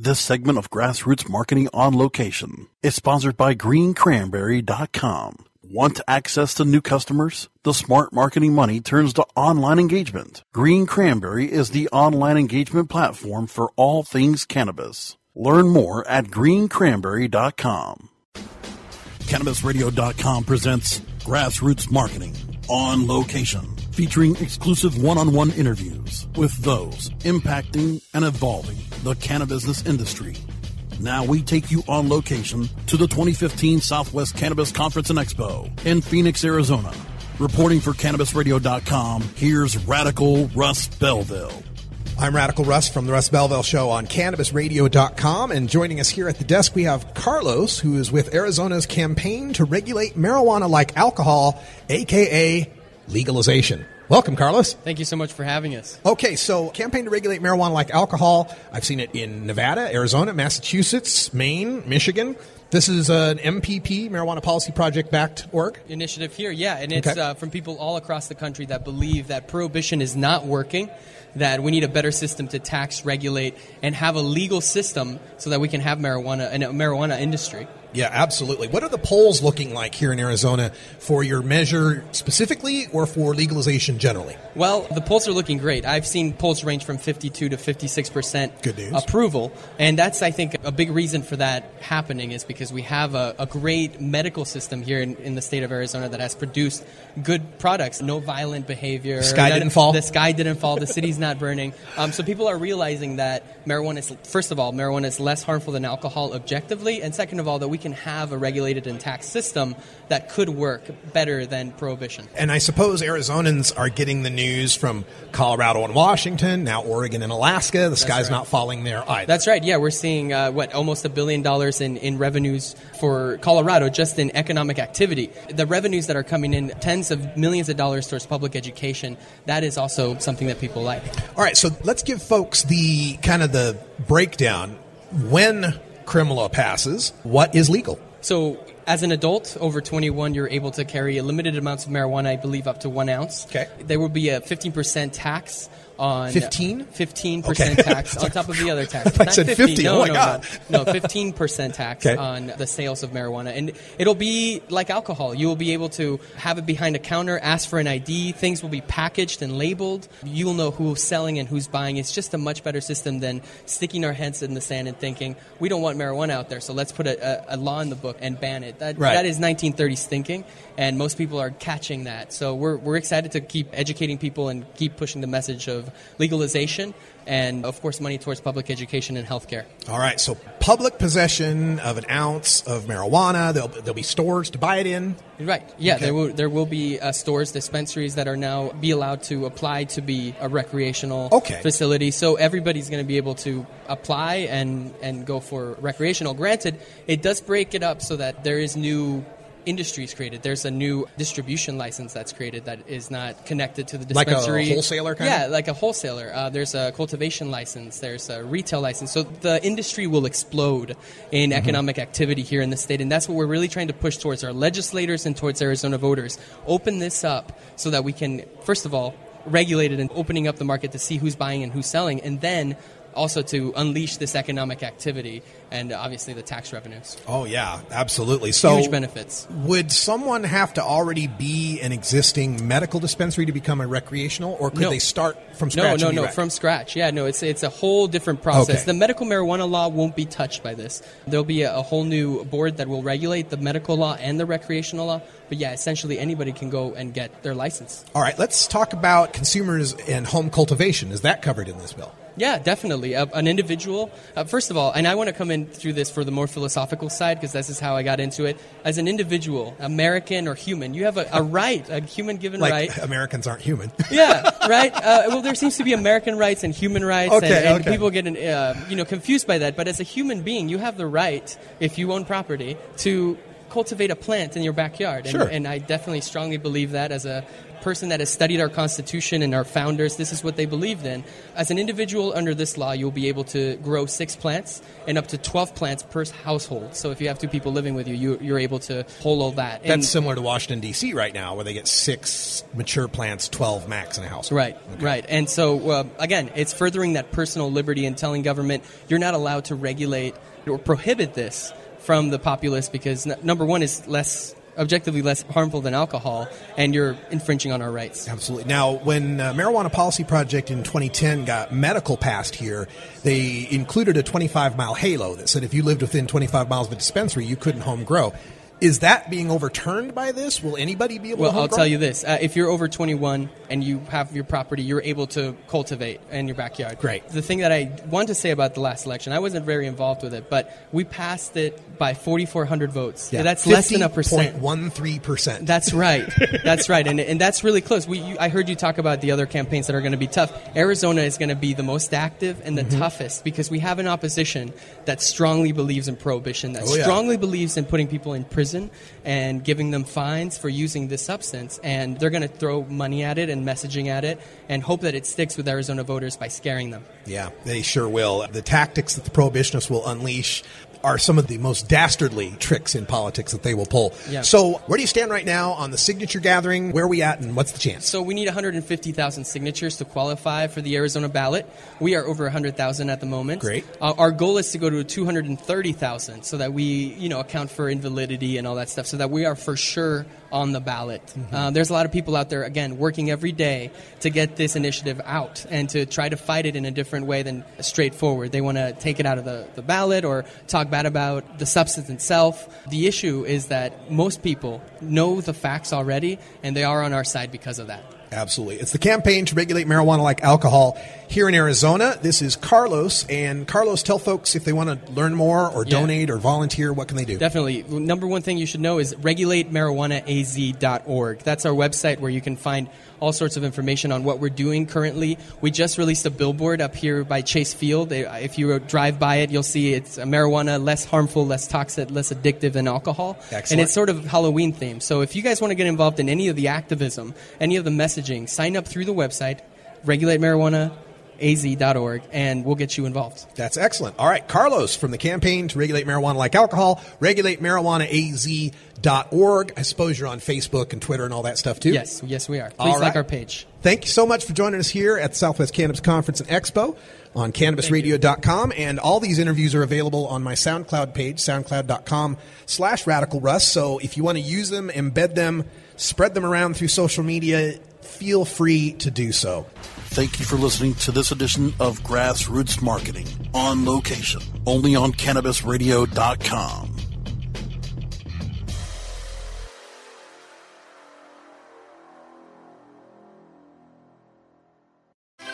This segment of Grassroots Marketing on Location is sponsored by greencranberry.com. Want access to new customers? The smart marketing money turns to online engagement. Green Cranberry is the online engagement platform for all things cannabis. Learn more at greencranberry.com. CannabisRadio.com presents Grassroots Marketing on Location, featuring exclusive one on one interviews with those impacting and evolving the cannabis industry. Now we take you on location to the 2015 Southwest Cannabis Conference and Expo in Phoenix, Arizona. Reporting for CannabisRadio.com, here's Radical Russ Belville. I'm Radical Russ from the Russ Belville Show on CannabisRadio.com, and joining us here at the desk we have Carlos, who is with Arizona's campaign to regulate marijuana like alcohol, aka legalization. Welcome, Carlos. Thank you so much for having us. Okay, so campaign to regulate marijuana like alcohol. I've seen it in Nevada, Arizona, Massachusetts, Maine, Michigan. This is an MPP, Marijuana Policy Project backed org. Initiative here, yeah, and it's Okay. uh, from people all across the country that believe that prohibition is not working, that we need a better system to tax, regulate, and have a legal system so that we can have marijuana and a marijuana industry. Yeah, absolutely. What are the polls looking like here in Arizona for your measure specifically or for legalization generally? Well, the polls are looking great. I've seen polls range from 52 to 56 percent approval, and that's I think a big reason for that happening is because we have a, a great medical system here in, in the state of Arizona that has produced good products, no violent behavior. Sky didn't fall? The sky didn't fall. The city's not burning. Um, so people are realizing that marijuana is first of all, marijuana is less harmful than alcohol objectively, and second of all, that we can have a regulated and taxed system that could work better than prohibition. And I suppose Arizonans are getting the news from Colorado and Washington, now Oregon and Alaska. The sky's right. not falling there either. That's right. Yeah, we're seeing uh, what almost a billion dollars in, in revenues for Colorado just in economic activity. The revenues that are coming in, tens of millions of dollars towards public education. That is also something that people like. All right, so let's give folks the kind of the breakdown. When criminal law passes, what is legal? So, as an adult over 21, you're able to carry a limited amounts of marijuana. I believe up to one ounce. Okay. There will be a 15% tax on 15? 15% Okay. tax on top of the other tax. I Not said 50. No, Oh my no, God. No, no, 15% tax Okay. on the sales of marijuana, and it'll be like alcohol. You will be able to have it behind a counter, ask for an ID. Things will be packaged and labeled. You'll know who's selling and who's buying. It's just a much better system than sticking our heads in the sand and thinking we don't want marijuana out there, so let's put a, a, a law in the book and ban it. That, Right. that is 1930s thinking, and most people are catching that. So we're, we're excited to keep educating people and keep pushing the message of legalization and, of course, money towards public education and healthcare. All right, so public possession of an ounce of marijuana. There'll, there'll be stores to buy it in. Right. Yeah, Okay. there will there will be uh, stores, dispensaries that are now be allowed to apply to be a recreational Okay. facility. So everybody's going to be able to apply and and go for recreational. Granted, it does break it up so that there is new industries created. There's a new distribution license that's created that is not connected to the dispensary. Like a wholesaler kind Yeah, of? like a wholesaler. Uh, there's a cultivation license. There's a retail license. So the industry will explode in Mm-hmm. economic activity here in the state, and that's what we're really trying to push towards our legislators and towards Arizona voters. Open this up so that we can, first of all, regulate it and opening up the market to see who's buying and who's selling, and then also to unleash this economic activity and uh, obviously the tax revenues. Oh yeah, absolutely. So Huge benefits. Would someone have to already be an existing medical dispensary to become a recreational, or could No. they start from scratch? no, no, no, rec? from scratch. Yeah, no, it's it's a whole different process. Okay. The medical marijuana law won't be touched by this. There'll be a, a whole new board that will regulate the medical law and the recreational law. But yeah, essentially anybody can go and get their license. All right, let's talk about consumers and home cultivation. Is that covered in this bill? Yeah, definitely. Uh, an individual, uh, first of all, and I want to come in through this for the more philosophical side because this is how I got into it. As an individual, American or human, you have a, a right, a human given like right. Americans aren't human. yeah, right. Uh, well, there seems to be American rights and human rights, Okay, and, and okay. people get uh, you know confused by that. But as a human being, you have the right, if you own property, to cultivate a plant in your backyard. And, Sure. and I definitely strongly believe that as a person that has studied our Constitution and our founders, this is what they believed in. As an individual under this law, you'll be able to grow six plants and up to 12 plants per household. So if you have two people living with you, you you're able to hold all that. And- That's similar to Washington D.C. right now, where they get six mature plants, twelve max in a house. Right, right. And so, uh, again, it's furthering that personal liberty and telling government you're not allowed to regulate or prohibit this from the populace because, n- number one, is less objectively less harmful than alcohol, and you're infringing on our rights. Absolutely. Now, when uh, Marijuana Policy Project in 2010 got medical passed here, they included a 25 mile halo that said if you lived within 25 miles of a dispensary, you couldn't home grow. Is that being overturned by this? Will anybody be able Well, to I'll grow? tell you this: uh, if you're over 21 and you have your property, you're able to cultivate in your backyard. Great. The thing that I want to say about the last election, I wasn't very involved with it, but we passed it by 4,400 votes. Yeah, That's less than a percent. 50.13%. That's right. That's right, and and that's really close. We, you, I heard you talk about the other campaigns that are going to be tough. Arizona is going to be the most active and the Mm-hmm. toughest because we have an opposition that strongly believes in prohibition, that Oh, yeah. strongly believes in putting people in prison and giving them fines for using this substance, and they're going to throw money at it and messaging at it and hope that it sticks with Arizona voters by scaring them. Yeah, they sure will. The tactics that the prohibitionists will unleash are some of the most dastardly tricks in politics that they will pull. Yeah. So, where do you stand right now on the signature gathering? Where are we at, and what's the chance? So we need 150,000 signatures to qualify for the Arizona ballot. We are over 100,000 at the moment. Great. Uh, our goal is to go to 230,000 so that we, you know, account for invalidity and all that stuff, so that we are for sure on the ballot. Uh, there's a lot of people out there, again, working every day to get this initiative out and to try to fight it in a different way than straightforward. They want to take it out of the, the ballot or talk bad about the substance itself. The issue is that most people know the facts already, and they are on our side because of that. Absolutely. It's the campaign to regulate marijuana like alcohol here in Arizona. This is Carlos. And Carlos, tell folks if they want to learn more or Yeah. donate or volunteer, what can they do? Definitely. Number one thing you should know is regulatemarijuanaaz.org. That's our website where you can find all sorts of information on what we're doing currently. We just released a billboard up here by Chase Field. If you drive by it, you'll see it's a marijuana less harmful, less toxic, less addictive than alcohol. Excellent. And it's sort of Halloween themed. So if you guys want to get involved in any of the activism, any of the messaging, sign up through the website, regulatemarijuanaaz.org, and we'll get you involved. That's excellent. All right, Carlos from the campaign to regulate marijuana like alcohol, regulate regulatemarijuanaaz.org. I suppose you're on Facebook and Twitter and all that stuff too? Yes, yes, we are. All Please right. like our page. Thank you so much for joining us here at the Southwest Cannabis Conference and Expo on cannabisradio.com. And all these interviews are available on my SoundCloud page, soundcloud.com slash radical Russ. So if you want to use them, embed them, spread them around through social media, feel free to do so. Thank you for listening to this edition of Grassroots Marketing on location, only on CannabisRadio.com.